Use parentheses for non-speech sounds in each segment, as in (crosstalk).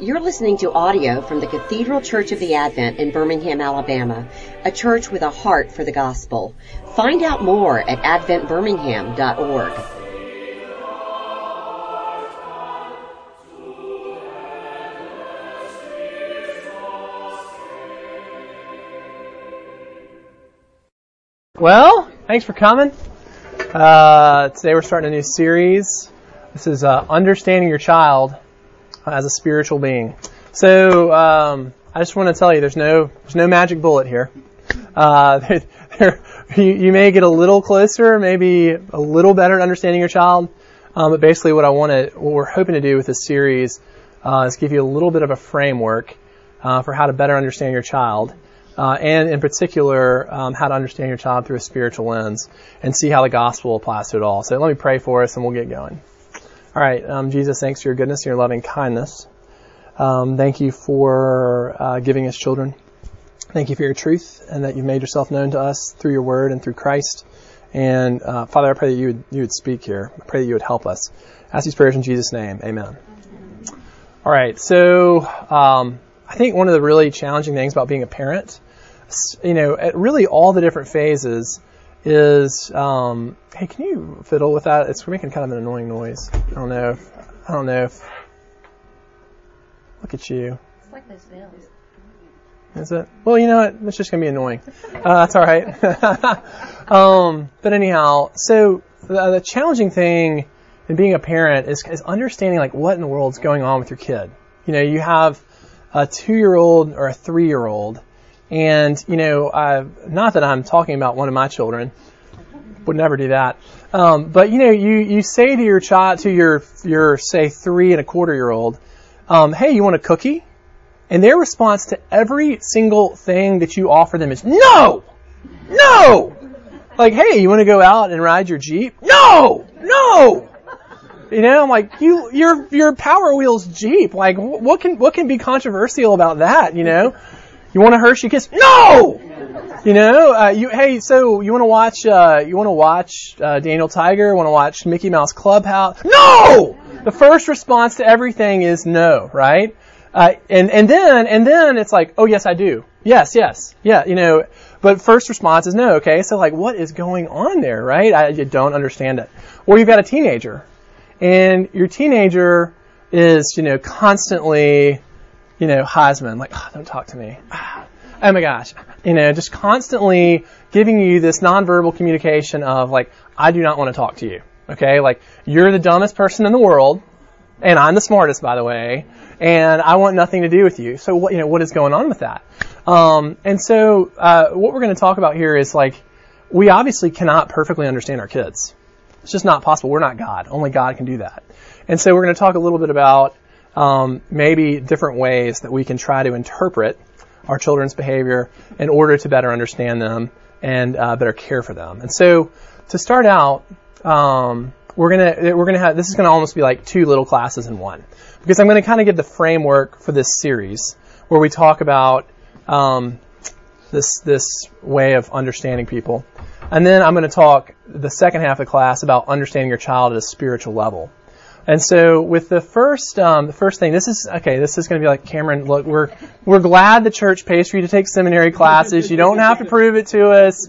You're listening to audio from the Cathedral Church of the Advent in Birmingham, Alabama, a church with a heart for the gospel. Find out more at adventbirmingham.org. Well, thanks for coming. Uh, today we're starting a new series. This is uh, Understanding Your Child as a Spiritual Being. So um, I just want to tell you, there's no there's no magic bullet here. Uh, (laughs) there, you, you, may get a little closer, maybe a little better at understanding your child. Um, but basically, what I want to, what we're hoping to do with this series uh, is give you a little bit of a framework uh, for how to better understand your child uh, and in particular, um, how to understand your child through a spiritual lens and see how the gospel applies to it all. So let me pray for us and we'll get going. All right, um, Jesus, thanks for your goodness and your loving kindness. Um, thank you for uh, giving us children. Thank you for your truth and that you've made yourself known to us through your word and through Christ. And uh, Father, I pray that you would, you would speak here. I pray that you would help us. Ask these prayers in Jesus' name. Amen. All right, so um, I think one of the really challenging things about being a parent you know, at really all the different phases is, um, hey, can you fiddle with that? It's making kind of an annoying noise. I don't know. If, I don't know if. Look at you. It's like those bells. Is it? Well, you know what? It's just gonna be annoying. Uh, that's all right. (laughs) um, but anyhow, so the, the, challenging thing in being a parent is, is understanding like what in the world's going on with your kid. You know, you have a two-year-old or a three-year-old and, you know, uh, not that I'm talking about one of my children, would never do that. Um, but, you know, you, you say to your child, to your, your, say, three and a quarter year old, um, hey, you want a cookie? And their response to every single thing that you offer them is, no! No! Like, hey, you want to go out and ride your Jeep? No! No! You know, I'm like, you, your, your Power Wheels Jeep, like, what can, what can be controversial about that, you know? You want a Hershey kiss? No! You know, uh, you, hey, so you want to watch, uh, you want to watch, uh, Daniel Tiger? Want to watch Mickey Mouse Clubhouse? No! The first response to everything is no, right? Uh, and, and then, and then it's like, oh yes, I do. Yes, yes, yeah, you know, but first response is no, okay? So like, what is going on there, right? I, I don't understand it. Or you've got a teenager, and your teenager is, you know, constantly, you know, Heisman, like, oh, (sighs) don't talk to me. (sighs) Oh my gosh. You know, just constantly giving you this nonverbal communication of like, I do not want to talk to you. Okay? Like, you're the dumbest person in the world, and I'm the smartest, by the way, and I want nothing to do with you. So what, you know, what is going on with that? Um, and so, uh, what we're going to talk about here is like, we obviously cannot perfectly understand our kids. It's just not possible. We're not God. Only God can do that. And so we're going to talk a little bit about um, maybe different ways that we can try to interpret our children's behavior in order to better understand them and uh, better care for them. And so, to start out, um, we're gonna we're gonna have this is gonna almost be like two little classes in one because I'm gonna kind of give the framework for this series where we talk about um, this this way of understanding people, and then I'm to talk the second half of the class about understanding your child at a spiritual level. And so with the first, um, the first thing, this is okay. This is going to be like Cameron. Look, we're we're glad the church pays for you to take seminary classes. You don't have to prove it to us.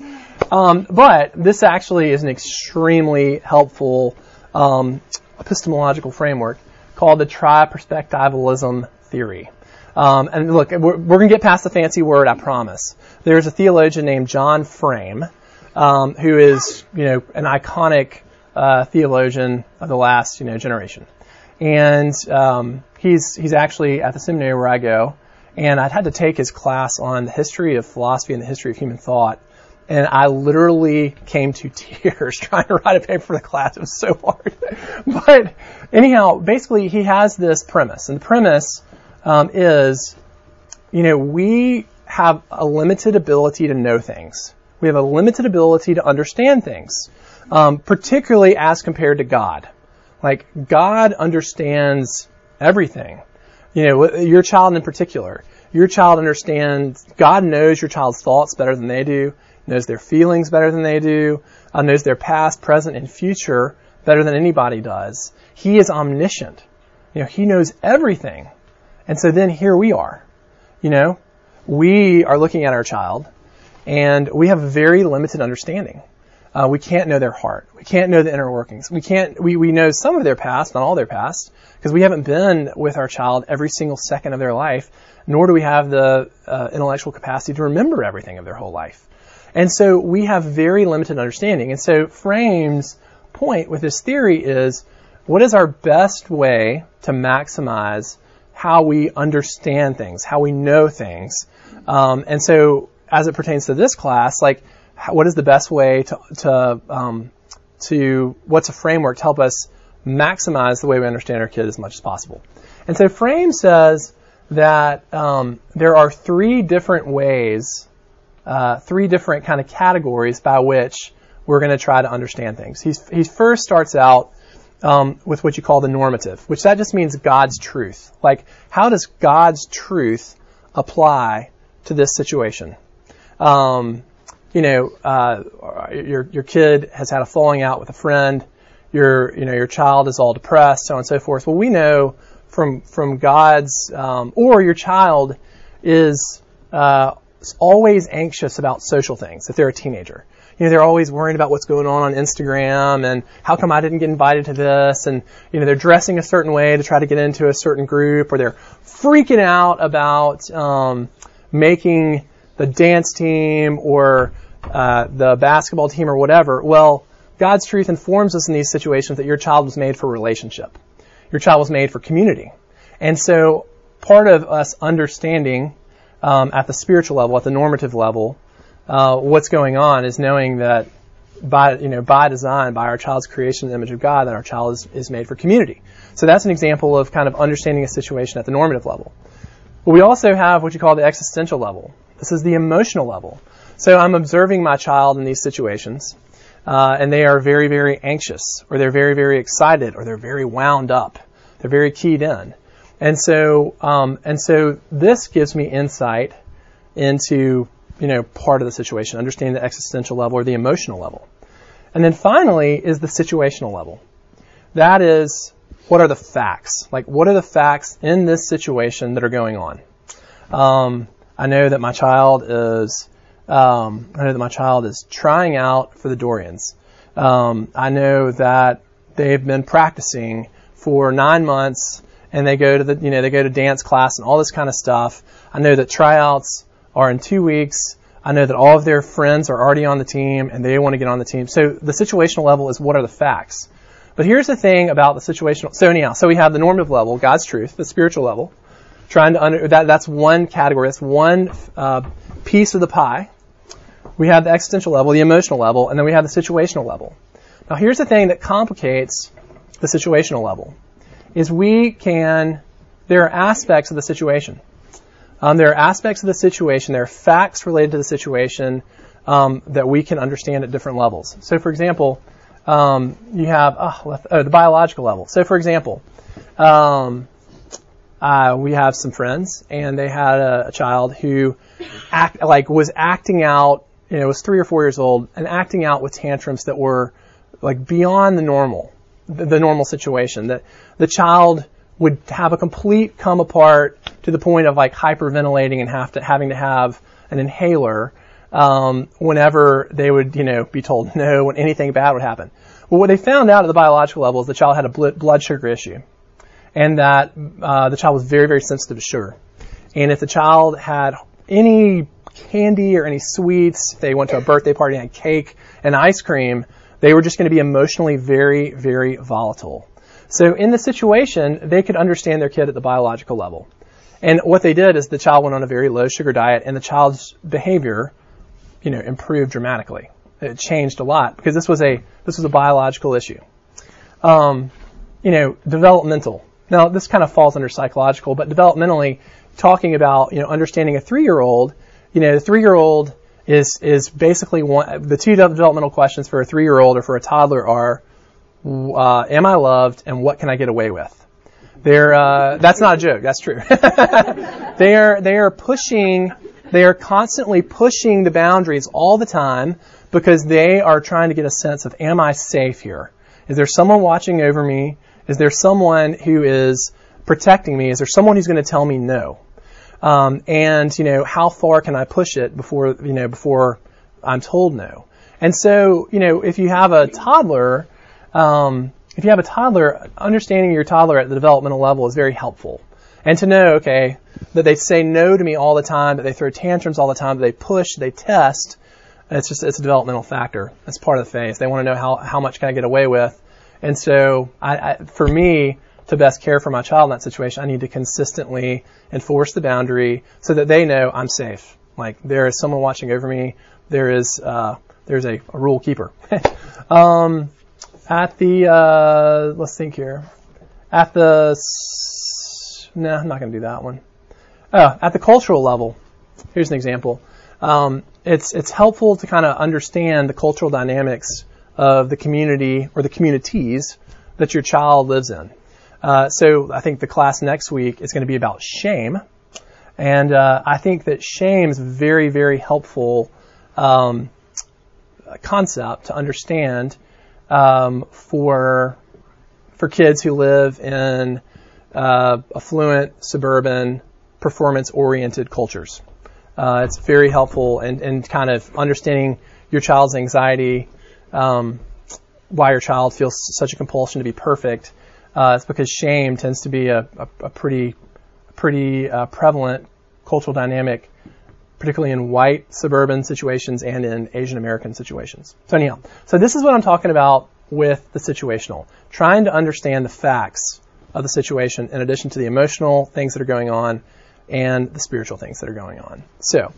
Um, but this actually is an extremely helpful um, epistemological framework called the tri-perspectivalism theory. Um, and look, we're, we're going to get past the fancy word, I promise. There's a theologian named John Frame, um, who is, you know, an iconic uh, theologian of the last you know generation, and um, he's he's actually at the seminary where I go, and I'd had to take his class on the history of philosophy and the history of human thought, and I literally came to (laughs) tears trying to write a paper for the class. It was so hard, (laughs) but anyhow, basically he has this premise, and the premise um, is, you know, we have a limited ability to know things. We have a limited ability to understand things um, particularly as compared to God. Like God understands everything. You know, your child in particular. Your child understands. God knows your child's thoughts better than they do. Knows their feelings better than they do. Uh, knows their past, present, and future better than anybody does. He is omniscient. You know, he knows everything. And so then here we are. You know, we are looking at our child and we have very limited understanding. Uh, we can't know their heart. We can't know the inner workings. We can't, we, we know some of their past, not all their past, because we haven't been with our child every single second of their life, nor do we have the uh, intellectual capacity to remember everything of their whole life. And so we have very limited understanding. And so Frame's point with this theory is what is our best way to maximize how we understand things, how we know things. Um, and so as it pertains to this class, like what is the best way to, to, um, to what's a framework to help us maximize the way we understand our kid as much as possible. And so Frame says that um, there are three different ways, uh, three different kind of categories by which we're going to try to understand things. He's, he first starts out um, with what you call the normative, which that just means God's truth. Like, how does God's truth apply to this situation? Um, you know, uh, your your kid has had a falling out with a friend. Your you know your child is all depressed, so on and so forth. Well, we know from from God's um, or your child is uh, always anxious about social things if they're a teenager you know, they're always worrying about what's going on on Instagram and how come I didn't get invited to this and, you know, they're dressing a certain way to try to get into a certain group or they're freaking out about, um, making the dance team or, uh, the basketball team or whatever. Well, God's truth informs us in these situations that your child was made for relationship. Your child was made for community. And so part of us understanding um, at the spiritual level, at the normative level, uh, what's going on is knowing that by you know by design, by our child's creation in the image of God, that our child is, is made for community. So that's an example of kind of understanding a situation at the normative level. But we also have what you call the existential level. This is the emotional level. So I'm observing my child in these situations, uh, and they are very, very anxious, or they're very, very excited, or they're very wound up. They're very keyed in. And so, um, and so this gives me insight into you know, part of the situation, understanding the existential level or the emotional level. And then finally is the situational level. That is, what are the facts? Like, what are the facts in this situation that are going on? Um, I know that my child is, um, I know that my child is trying out for the Dorians. Um, I know that they've been practicing for nine months and they go to the, you know, they go to dance class and all this kind of stuff. I know that tryouts are in two weeks. I know that all of their friends are already on the team and they want to get on the team. So the situational level is what are the facts. But here's the thing about the situational. So anyhow, so we have the normative level, God's truth, the spiritual level. Trying to under that that's one category. That's one uh, piece of the pie. We have the existential level, the emotional level, and then we have the situational level. Now here's the thing that complicates the situational level is we can there are aspects of the situation um, there are aspects of the situation, there are facts related to the situation um, that we can understand at different levels. So, for example, um, you have oh, oh, the biological level. So, for example, um, uh, we have some friends, and they had a, a child who act like was acting out. You know, was three or four years old and acting out with tantrums that were like beyond the normal, the, the normal situation. That the child would have a complete come apart to the point of like hyperventilating and have to having to have an inhaler um, whenever they would you know be told (laughs) no when anything bad would happen. Well, what they found out at the biological level is the child had a blood sugar issue, and that uh, the child was very very sensitive to sugar. And if the child had any candy or any sweets, if they went to a birthday party and had cake and ice cream, they were just going to be emotionally very very volatile. So in the situation, they could understand their kid at the biological level. And what they did is the child went on a very low sugar diet and the child's behavior, you know, improved dramatically. It changed a lot because this was a, this was a biological issue. Um, you know, developmental. Now this kind of falls under psychological, but developmentally, talking about, you know, understanding a three-year-old, you know, the three-year-old is, is basically one, the two developmental questions for a three-year-old or for a toddler are, uh, am I loved and what can I get away with? They're, uh, that's not a joke. That's true. (laughs) they are, they are pushing, they are constantly pushing the boundaries all the time because they are trying to get a sense of, am I safe here? Is there someone watching over me? Is there someone who is protecting me? Is there someone who's going to tell me no? Um, and you know, how far can I push it before you know before I'm told no? And so, you know, if you have a toddler, um, if you have a toddler, understanding your toddler at the developmental level is very helpful. And to know, okay, that they say no to me all the time, that they throw tantrums all the time, that they push, they test, it's just, it's a developmental factor. That's part of the phase. They want to know how, how much can I get away with. And so, I, I, for me, to best care for my child in that situation, I need to consistently enforce the boundary so that they know I'm safe. Like there is someone watching over me. There is uh, there's a, a, rule keeper. (laughs) um, at the uh, let's think here. At the no, I'm not going to do that one. Oh, at the cultural level, here's an example. Um, it's it's helpful to kind of understand the cultural dynamics of the community or the communities that your child lives in. Uh, so I think the class next week is going to be about shame, and uh, I think that shame is a very very helpful um, concept to understand um, for for kids who live in uh, affluent suburban performance oriented cultures. Uh, it's very helpful in, in kind of understanding your child's anxiety, um, why your child feels such a compulsion to be perfect. Uh, it's because shame tends to be a, a, a pretty, pretty uh, prevalent cultural dynamic, particularly in white suburban situations and in Asian American situations. So anyhow, so this is what I'm talking about with the situational, trying to understand the facts of the situation in addition to the emotional things that are going on and the spiritual things that are going on. So,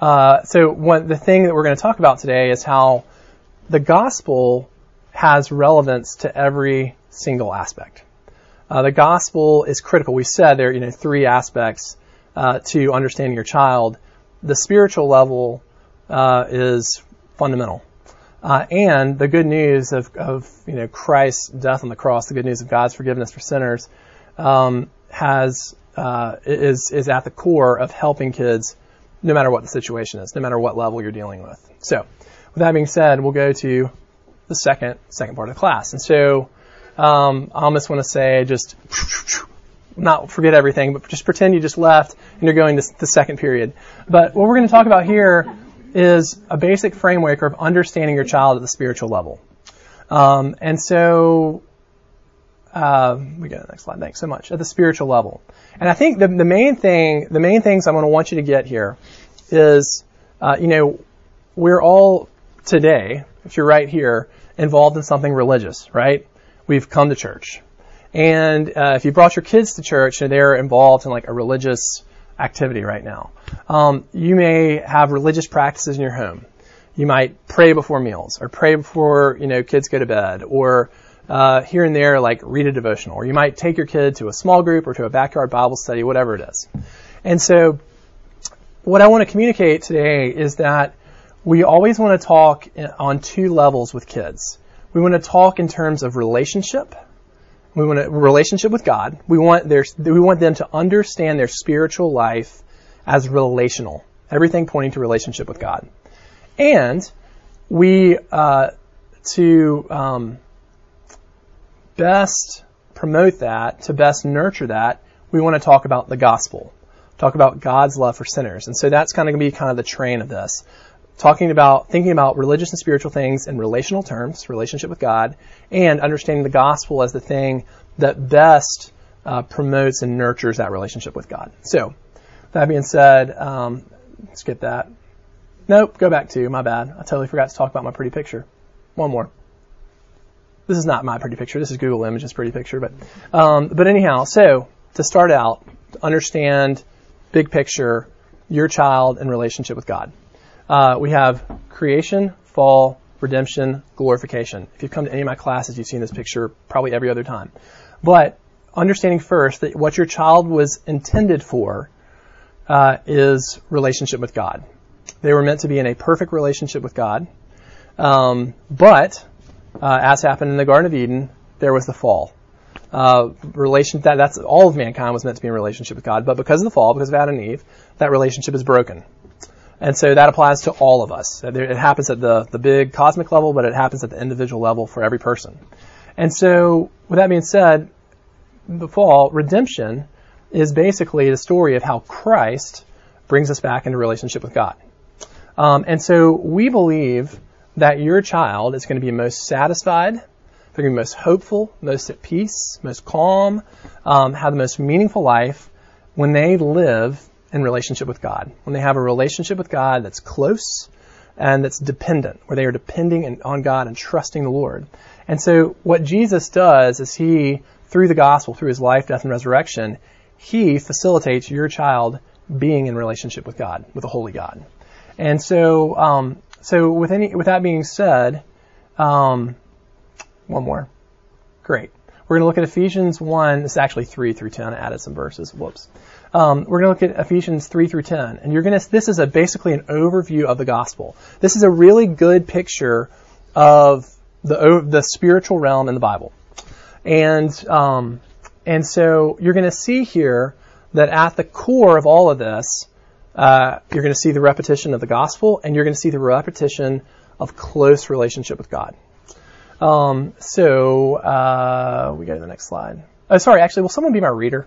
uh, so one, the thing that we're going to talk about today is how the gospel has relevance to every single aspect. Uh, the gospel is critical. We said there are you know three aspects uh, to understanding your child. The spiritual level uh, is fundamental. Uh, and the good news of, of, you know Christ's death on the cross, the good news of God's forgiveness for sinners, um, has uh, is is at the core of helping kids, no matter what the situation is, no matter what level you're dealing with. So, with that being said, we'll go to the second second part of the class. And so, um, I almost want to say just not forget everything, but just pretend you just left and you're going to the second period. But what we're going to talk about here is a basic framework of understanding your child at the spiritual level. Um, and so, uh, we go to the next slide. Thanks so much. At the spiritual level. And I think the, the main thing, the main things I'm going to want you to get here is, uh, you know, we're all today, if you're right here, involved in something religious, right? We've come to church. And uh, if you brought your kids to church and they're involved in like a religious activity right now. Um, you may have religious practices in your home. You might pray before meals, or pray before you know kids go to bed, or uh, here and there like read a devotional, or you might take your kid to a small group or to a backyard Bible study, whatever it is. And so, what I want to communicate today is that we always want to talk on two levels with kids. We want to talk in terms of relationship we want a relationship with God. We want their, we want them to understand their spiritual life as relational. Everything pointing to relationship with God. And we, uh, to um, best promote that, to best nurture that, we want to talk about the gospel, talk about God's love for sinners. And so that's kind of going to be kind of the train of this talking about, thinking about religious and spiritual things in relational terms, relationship with God, and understanding the gospel as the thing that best uh, promotes and nurtures that relationship with God. So, that being said, um, skip that. Nope, go back to, my bad. I totally forgot to talk about my pretty picture. One more. This is not my pretty picture. This is Google Images pretty picture, but, um, but anyhow, so, to start out, understand big picture, your child in relationship with God uh, we have creation, fall, redemption, glorification. If you've come to any of my classes, you've seen this picture probably every other time. But understanding first that what your child was intended for uh, is relationship with God. They were meant to be in a perfect relationship with God. Um, but uh, as happened in the Garden of Eden, there was the fall. Uh, relation that that's all of mankind was meant to be in relationship with God, but because of the fall, because of Adam and Eve, that relationship is broken. And so that applies to all of us. It happens at the, the big cosmic level, but it happens at the individual level for every person. And so, with that being said, the fall, redemption is basically the story of how Christ brings us back into relationship with God. Um, and so we believe that your child is going to be most satisfied, they're going to be most hopeful, most at peace, most calm, um, have the most meaningful life when they live in relationship with God. When they have a relationship with God that's close and that's dependent, where they are depending on God and trusting the Lord. And so what Jesus does is he, through the gospel, through his life, death, and resurrection, he facilitates your child being in relationship with God, with a holy God. And so, um, so with any, with that being said, um, one more. Great. We're going to look at Ephesians 1. This is actually 3 through 10. I added some verses. Whoops. Um, we're going to look at Ephesians 3 through 10. And you're going to, this is a, basically an overview of the gospel. This is a really good picture of the, the spiritual realm in the Bible. And, um, and so you're going to see here that at the core of all of this, uh, you're going to see the repetition of the gospel and you're going to see the repetition of close relationship with God. Um, so uh, we go to the next slide. Oh, sorry. Actually, will someone be my reader?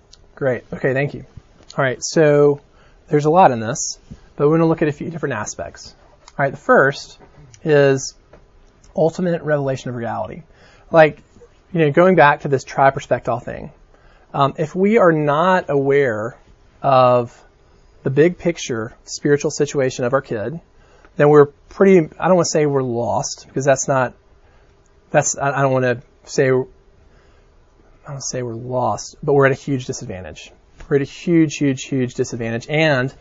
Great. Okay, thank you. All right, so there's a lot in this, but we're going to look at a few different aspects. All right, the first is ultimate revelation of reality. Like, you know, going back to this triperspectival thing, um, if we are not aware of the big picture spiritual situation of our kid, then we're pretty, I don't want to say we're lost because that's not, that's, I don't want to say, I don't say we're lost, but we're at a huge disadvantage. We're at a huge, huge, huge disadvantage and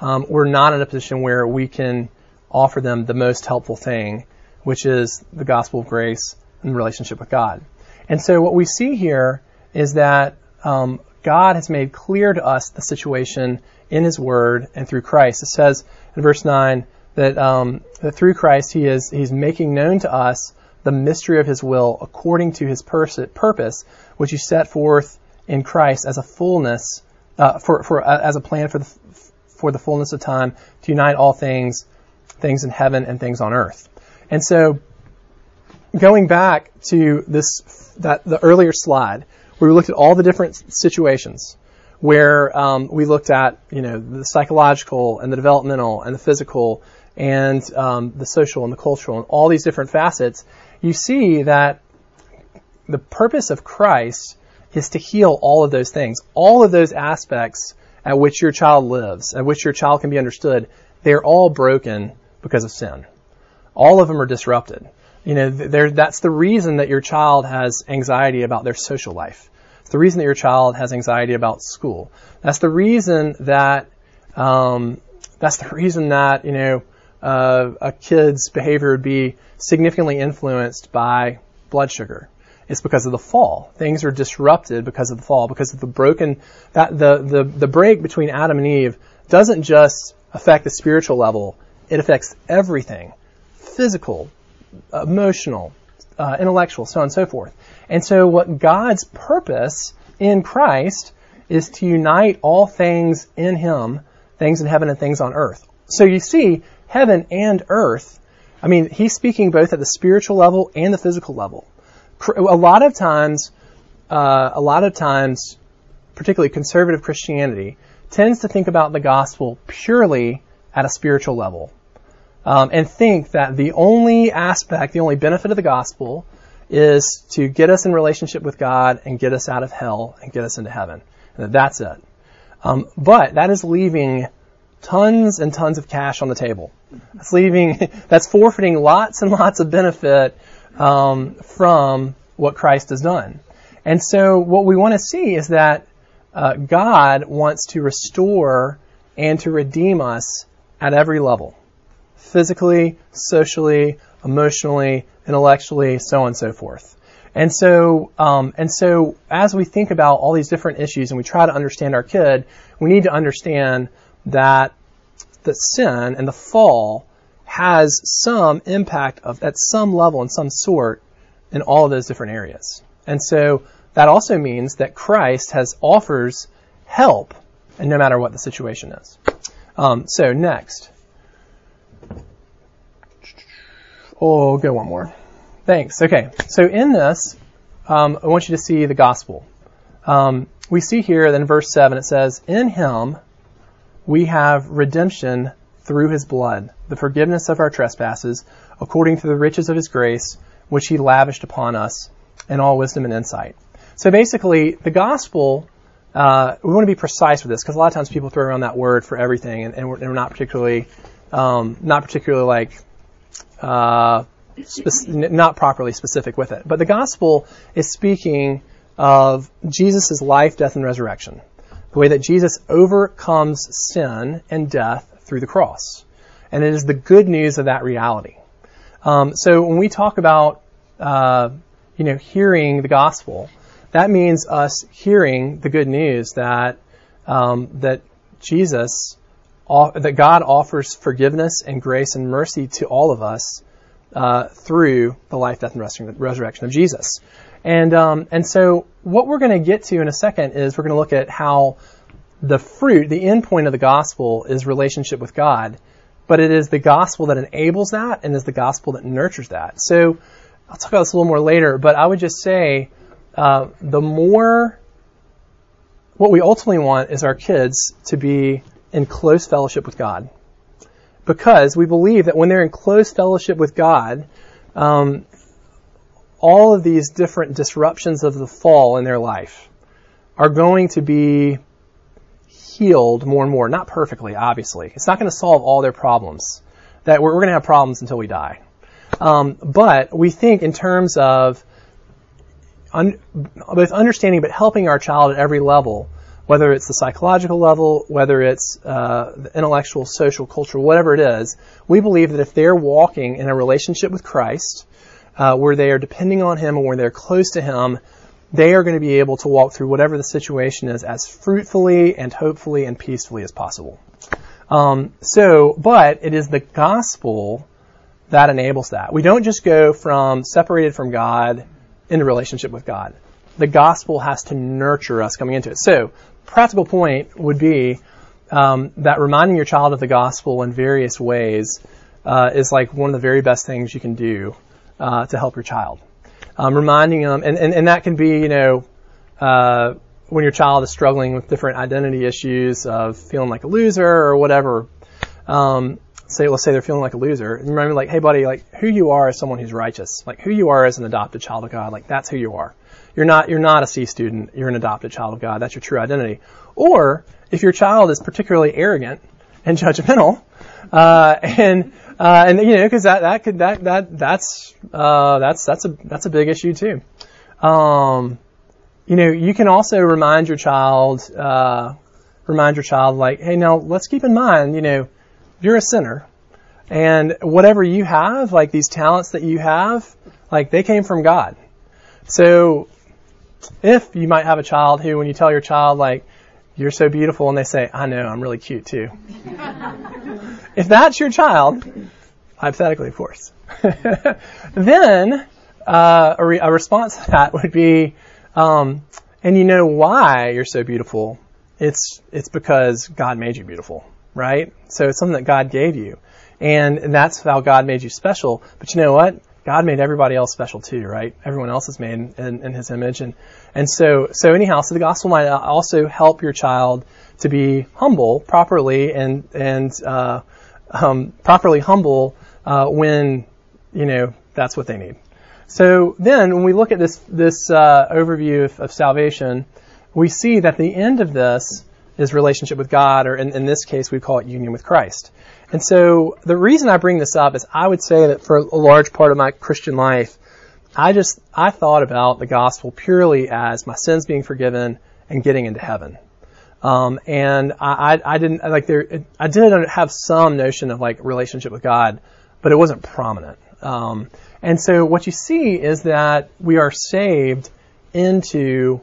um, we're not in a position where we can offer them the most helpful thing, which is the gospel of grace and relationship with God. And so what we see here is that um, God has made clear to us the situation in His Word and through Christ. It says in verse 9, that, um, that through Christ he is he's making known to us the mystery of his will according to his pers- purpose, which he set forth in Christ as a fullness uh, for, for uh, as a plan for the for the fullness of time to unite all things, things in heaven and things on earth. And so, going back to this that the earlier slide where we looked at all the different situations where um, we looked at you know the psychological and the developmental and the physical and um, the social and the cultural and all these different facets, you see that the purpose of Christ is to heal all of those things. All of those aspects at which your child lives, at which your child can be understood, they're all broken because of sin. All of them are disrupted. You know, that's the reason that your child has anxiety about their social life. It's the reason that your child has anxiety about school. That's the reason that um, that's the reason that you know uh, a kid's behavior would be significantly influenced by blood sugar. It's because of the fall. Things are disrupted because of the fall, because of the broken, that the, the, the break between Adam and Eve doesn't just affect the spiritual level, it affects everything. Physical, emotional, uh, intellectual, so on and so forth. And so what God's purpose in Christ is to unite all things in Him, things in heaven and things on earth. So you see, heaven and earth. I mean, he's speaking both at the spiritual level and the physical level. A lot of times, uh, a lot of times, particularly conservative Christianity, tends to think about the gospel purely at a spiritual level. Um, and think that the only aspect, the only benefit of the gospel is to get us in relationship with God and get us out of hell and get us into heaven. and that that's it. Um, but that is leaving tons and tons of cash on the table. That's leaving, (laughs) that's forfeiting lots and lots of benefit um, from what Christ has done. And so what we want to see is that uh, God wants to restore and to redeem us at every level. Physically, socially, emotionally, intellectually, so on and so forth. And so, um, and so, as we think about all these different issues and we try to understand our kid, we need to understand that the sin and the fall has some impact of at some level and some sort in all of those different areas. And so that also means that Christ has offers help, and no matter what the situation is. Um, so next, oh, go one more. Thanks. Okay, so in this, um, I want you to see the gospel. Um, we see here that in verse seven it says, "In Him we have redemption through His blood, the forgiveness of our trespasses, according to the riches of His grace, which He lavished upon us in all wisdom and insight." So basically, the gospel, uh, we want to be precise with this because a lot of times people throw around that word for everything, and, and, we're, and we're, not particularly, um, not particularly like, uh, spec- not properly specific with it. But the gospel is speaking of Jesus' life, death, and resurrection. The way that Jesus overcomes sin and death through the cross. And it is the good news of that reality. Um, so when we talk about, uh, you know, hearing the gospel, that means us hearing the good news that um, that Jesus, that God offers forgiveness and grace and mercy to all of us uh, through the life, death, and resurrection of Jesus. And um, and so what we're going to get to in a second is we're going to look at how the fruit, the end point of the gospel, is relationship with God, but it is the gospel that enables that, and is the gospel that nurtures that. So I'll talk about this a little more later, but I would just say uh, the more what we ultimately want is our kids to be in close fellowship with God. Because we believe that when they're in close fellowship with God, um, all of these different disruptions of the fall in their life are going to be healed more and more. Not perfectly, obviously. It's not going to solve all their problems. That we're, we're going to have problems until we die. Um, but we think in terms of un, both understanding but helping our child at every level, whether it's the psychological level, whether it's uh, the intellectual, social, cultural, whatever it is, we believe that if they're walking in a relationship with Christ, uh, where they are depending on Him and where they're close to Him, they are going to be able to walk through whatever the situation is as fruitfully and hopefully and peacefully as possible. Um, so, but it is the gospel that enables that. We don't just go from separated from God into relationship with God. The gospel has to nurture us coming into it. So, practical point would be um, that reminding your child of the gospel in various ways uh, is like one of the very best things you can do uh, to help your child. Um, reminding them, and, and, and that can be, you know, uh, when your child is struggling with different identity issues of feeling like a loser or whatever. Um, say, let's say they're feeling like a loser. Remember, like, hey, buddy, like, who you are as someone who's righteous, like, who you are as an adopted child of God, like, that's who you are. You're not, you're not a C student. You're an adopted child of God. That's your true identity. Or if your child is particularly arrogant and judgmental, uh, (laughs) and uh, and you know, because that that could that that that's uh, that's that's a that's a big issue too. Um, you know, you can also remind your child, uh, remind your child, like, hey, now let's keep in mind, you know, you're a sinner. And whatever you have, like these talents that you have, like they came from God. So if you might have a child who, when you tell your child, like, you're so beautiful, and they say, I know, I'm really cute too. (laughs) if that's your child, hypothetically, of course, (laughs) then uh, a, re- a, response to that would be, um, and you know why you're so beautiful? It's it's because God made you beautiful right? So it's something that God gave you. And that's how God made you special. But you know what? God made everybody else special too, right? Everyone else is made in, in, His image, and and so so anyhow, so the gospel might also help your child to be humble properly and and uh, um, properly humble uh, when you know that's what they need. So then, when we look at this this uh, overview of, of salvation, we see that the end of this is relationship with God, or in, in this case, we call it union with Christ. And so the reason I bring this up is I would say that for a large part of my Christian life, I just, I thought about the gospel purely as my sins being forgiven and getting into heaven. Um, and I, I, didn't, like there, I didn't have some notion of like relationship with God, but it wasn't prominent. Um, and so what you see is that we are saved into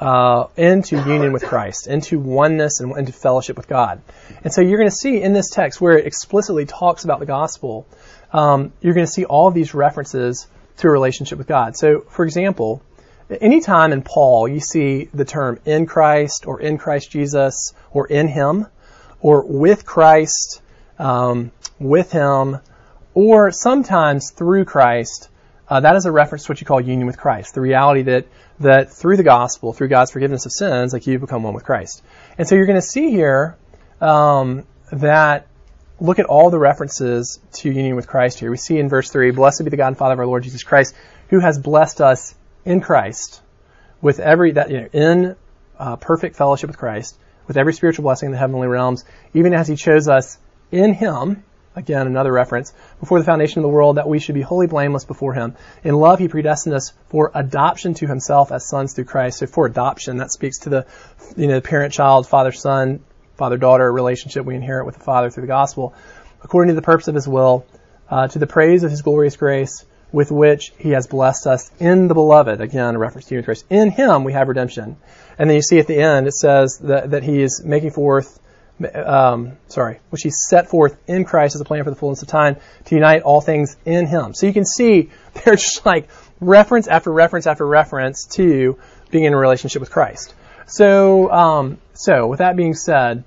uh, into union with Christ, into oneness and into fellowship with God. And so you're going to see in this text where it explicitly talks about the gospel, um, you're going to see all these references to a relationship with God. So, for example, anytime in Paul you see the term in Christ or in Christ Jesus or in Him or with Christ, um, with Him, or sometimes through Christ, uh, that is a reference to what you call union with Christ, the reality that that through the gospel, through God's forgiveness of sins, like you become one with Christ. And so you're going to see here um, that look at all the references to union with Christ here. We see in verse three, "Blessed be the God and Father of our Lord Jesus Christ, who has blessed us in Christ with every that you know in uh, perfect fellowship with Christ, with every spiritual blessing in the heavenly realms, even as He chose us in Him." Again, another reference. Before the foundation of the world, that we should be wholly blameless before Him. In love, He predestined us for adoption to Himself as sons through Christ. So for adoption, that speaks to the, you know, parent-child, father-son, father-daughter relationship we inherit with the Father through the gospel, according to the purpose of His will, uh, to the praise of His glorious grace, with which He has blessed us in the Beloved. Again, a reference to in Christ. In Him we have redemption. And then you see at the end, it says that, that He is making forth um, sorry, which he set forth in Christ as a plan for the fullness of time to unite all things in him. So you can see (laughs) there's just like reference after reference after reference to being in a relationship with Christ. So, um, so with that being said,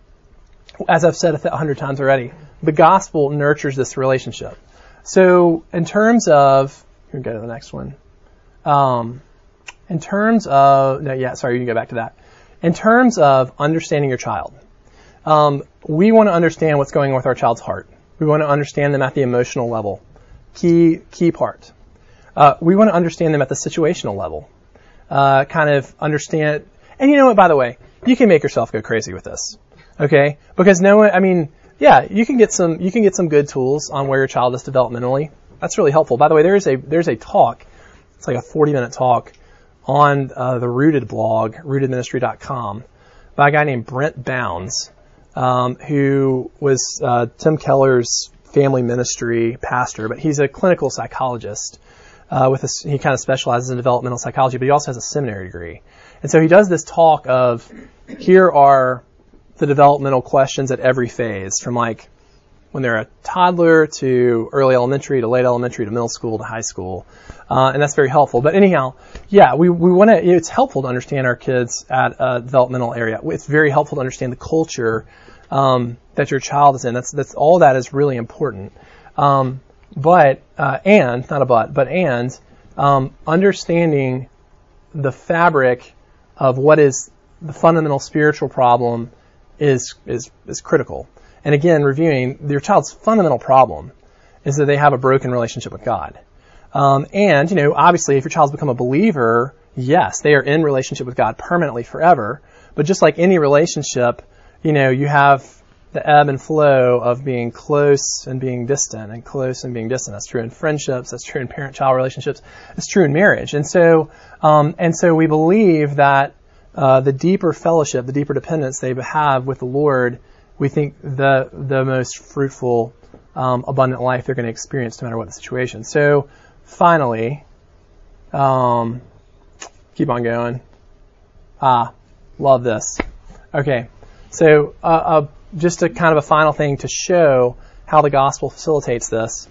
as I've said a hundred times already, the gospel nurtures this relationship. So in terms of, here we go to the next one. Um, in terms of, no, yeah, sorry, you can go back to that. In terms of understanding your child, um, we want to understand what's going on with our child's heart. We want to understand them at the emotional level. Key, key part. Uh, we want to understand them at the situational level. Uh, kind of understand, and you know what, by the way, you can make yourself go crazy with this. Okay? Because no one, I mean, yeah, you can get some, you can get some good tools on where your child is developmentally. That's really helpful. By the way, there's a, there's a talk, it's like a 40 minute talk on uh, the Rooted blog, rootedministry.com, by a guy named Brent Bounds um, who was uh, Tim Keller's family ministry pastor, but he's a clinical psychologist. Uh, with a, he kind of specializes in developmental psychology, but he also has a seminary degree. And so he does this talk of here are the developmental questions at every phase, from like when they're a toddler to early elementary to late elementary to middle school to high school. Uh, and that's very helpful. But anyhow, yeah, we, we want to, it's helpful to understand our kids at a developmental area. It's very helpful to understand the culture um, that your child is in. That's, that's all that is really important. Um, but, uh, and, not a but, but and, um, understanding the fabric of what is the fundamental spiritual problem is, is, is critical. And again, reviewing your child's fundamental problem is that they have a broken relationship with God. Um, and, you know, obviously if your child's become a believer, yes, they are in relationship with God permanently forever. But just like any relationship, you know, you have the ebb and flow of being close and being distant and close and being distant. That's true in friendships. That's true in parent-child relationships. It's true in marriage. And so, um, and so we believe that uh, the deeper fellowship, the deeper dependence they have with the Lord, we think the the most fruitful, um, abundant life they're going to experience no matter what the situation. So, finally, um, keep on going. Ah, love this. Okay, so uh, uh, just a kind of a final thing to show how the gospel facilitates this.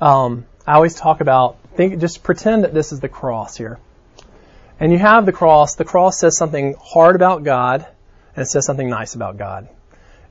Um, I always talk about think just pretend that this is the cross here, and you have the cross. The cross says something hard about God, and it says something nice about God,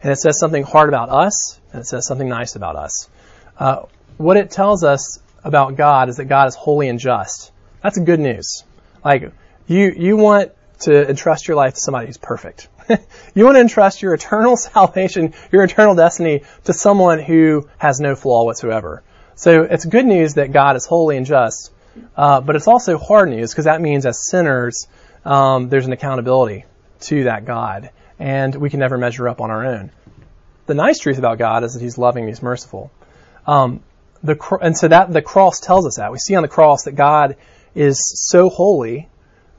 and it says something hard about us, and it says something nice about us. Uh, what it tells us about God is that God is holy and just. That's good news. Like you, you want to entrust your life to somebody who's perfect. (laughs) you want to entrust your eternal (laughs) salvation, your eternal destiny to someone who has no flaw whatsoever. So it's good news that God is holy and just, uh, but it's also hard news because that means as sinners, um, there's an accountability to that God, and we can never measure up on our own. The nice truth about God is that He's loving, He's merciful. Um, the and so that the cross tells us that we see on the cross that God is so holy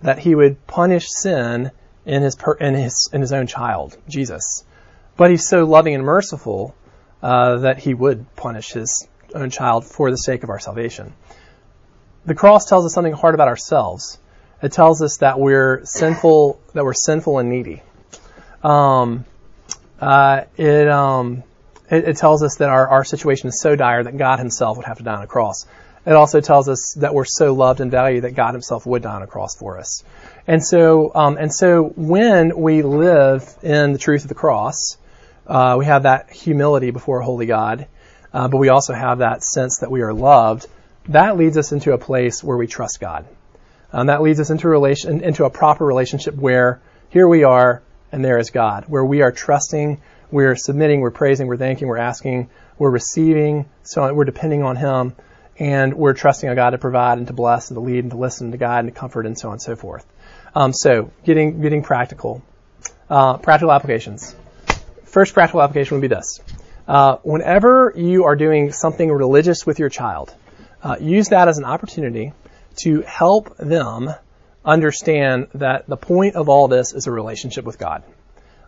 that He would punish sin in His in His in His own child, Jesus, but He's so loving and merciful uh, that He would punish His own child for the sake of our salvation. The cross tells us something hard about ourselves. It tells us that we're sinful, that we're sinful and needy. Um, uh, it, um, it, it tells us that our, our situation is so dire that God Himself would have to die on a cross. It also tells us that we're so loved and valued that God Himself would die on a cross for us. And so, um, and so when we live in the truth of the cross, uh, we have that humility before a holy God, uh, but we also have that sense that we are loved. That leads us into a place where we trust God. Um, that leads us into a relation, into a proper relationship where here we are and there is God, where we are trusting, we're submitting, we're praising, we're thanking, we're asking, we're receiving, so we're depending on Him, and we're trusting a God to provide and to bless and to lead and to listen to God and to comfort and so on and so forth. Um, so getting getting practical, uh, practical applications. First practical application would be this: uh, whenever you are doing something religious with your child, uh, use that as an opportunity to help them understand that the point of all this is a relationship with God.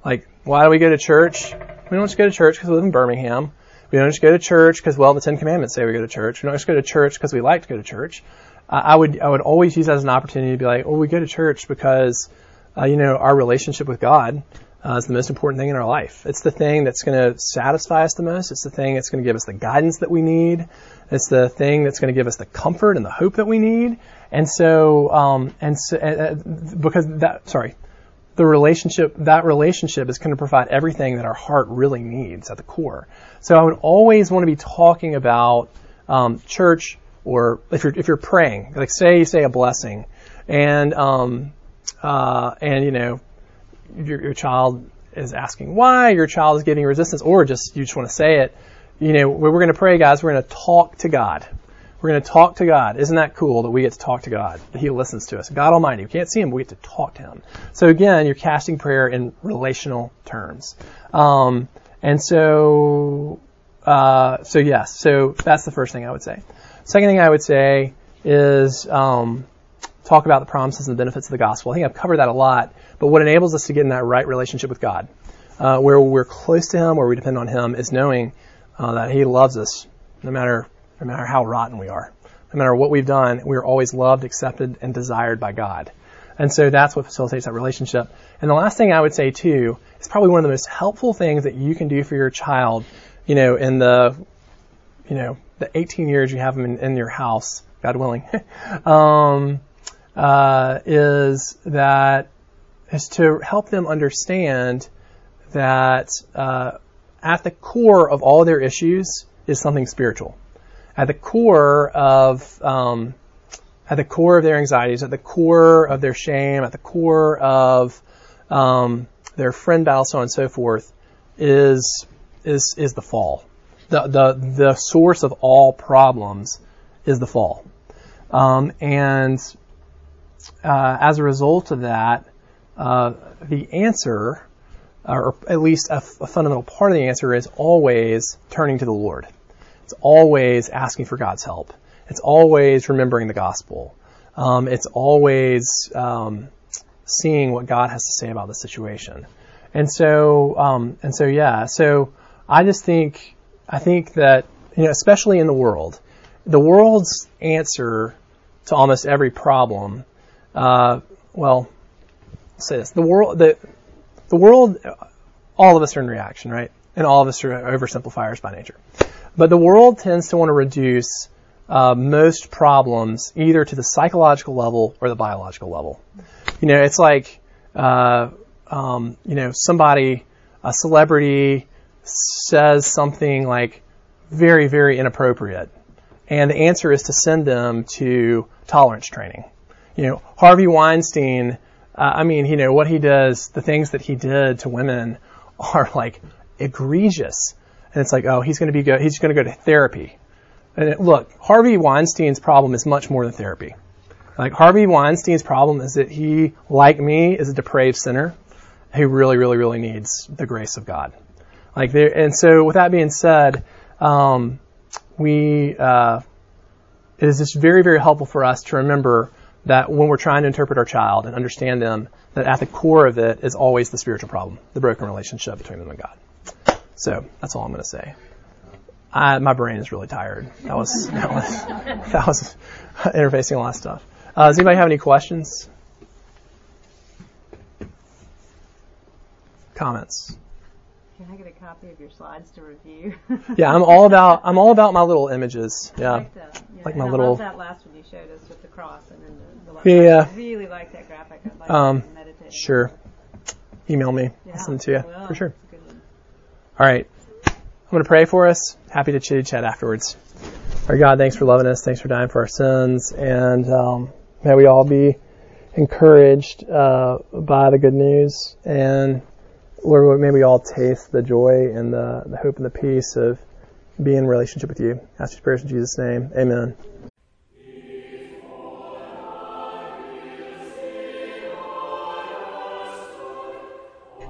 Like, why do we go to church? We don't just go to church because we live in Birmingham. We don't just go to church because, well, the Ten Commandments say we go to church. We don't just go to church because we like to go to church. Uh, I would, I would always use that as an opportunity to be like, well, we go to church because, uh, you know, our relationship with God uh, is the most important thing in our life. It's the thing that's going to satisfy us the most. It's the thing that's going to give us the guidance that we need. It's the thing that's going to give us the comfort and the hope that we need. And so, um, and so, uh, uh, because that, sorry, the relationship, that relationship is going to provide everything that our heart really needs at the core. So I would always want to be talking about um, church, or if you're if you're praying, like say you say a blessing, and um, uh, and you know your, your child is asking why, your child is getting resistance, or just you just want to say it you know, we're going to pray, guys. We're going to talk to God. We're going to talk to God. Isn't that cool that we get to talk to God? He listens to us. God Almighty. We can't see Him, we get to talk to Him. So again, you're casting prayer in relational terms. Um, and so, uh, so yes. So that's the first thing I would say. Second thing I would say is um, talk about the promises and the benefits of the gospel. I think I've covered that a lot. But what enables us to get in that right relationship with God, uh, where we're close to Him, where we depend on Him, is knowing uh, that He loves us no matter no matter how rotten we are, no matter what we've done. We are always loved, accepted, and desired by God. And so that's what facilitates that relationship. And the last thing I would say too is probably one of the most helpful things that you can do for your child, you know, in the, you know, the 18 years you have them in, in your house, God willing, (laughs) um, uh, is that is to help them understand that uh, at the core of all their issues is something spiritual. At the core of um, at the core of their anxieties, at the core of their shame, at the core of um, their friend battle, so on and so forth, is is is the fall. The the the source of all problems is the fall, um, and uh, as a result of that, uh, the answer or at least a, a fundamental part of the answer is always turning to the Lord. It's always asking for God's help. It's always remembering the gospel. Um, it's always um, seeing what God has to say about the situation. And so, um, and so, yeah. So, I just think, I think that you know, especially in the world, the world's answer to almost every problem. Uh, well, say this: the world, the the world, all of us are in reaction, right? And all of us are oversimplifiers by nature. But the world tends to want to reduce uh, most problems either to the psychological level or the biological level. You know, it's like, uh, um, you know, somebody, a celebrity says something like very, very inappropriate. And the answer is to send them to tolerance training. You know, Harvey Weinstein uh, I mean, you know, what he does, the things that he did to women (laughs) are like egregious. And it's like, oh, he's going to be go, he's going to go to therapy. And it, look, Harvey Weinstein's problem is much more than therapy. Like Harvey Weinstein's problem is that he, like me, is a depraved sinner. who really, really, really needs the grace of God. Like there, and so with that being said, um, we uh, it is just very, very helpful for us to remember that when we're trying to interpret our child and understand them, that at the core of it is always the spiritual problem, the broken relationship between them and God. So that's all I'm going to say. I, my brain is really tired. That was (laughs) that was that was (laughs) interfacing a lot of stuff. Uh, does anybody have any questions? Comments? Can I get a copy of your slides to review? (laughs) yeah, I'm all about I'm all about my little images. Yeah, like, the, yeah, like my I little. love that last one you showed us with the cross and then the, the yeah. I really like that graphic. I'd like um, to meditate. Sure. Email me. Yeah, I'll send it to you for sure. that's a good one. All right. I'm going to pray for us. Happy to chitty chat afterwards. Our God, thanks for loving us. Thanks for dying for our sins. And um, may we all be encouraged uh, by the good news. And Lord, may we all taste the joy and the, the hope and the peace of being in relationship with you. Ask your prayers in Jesus' name. Amen.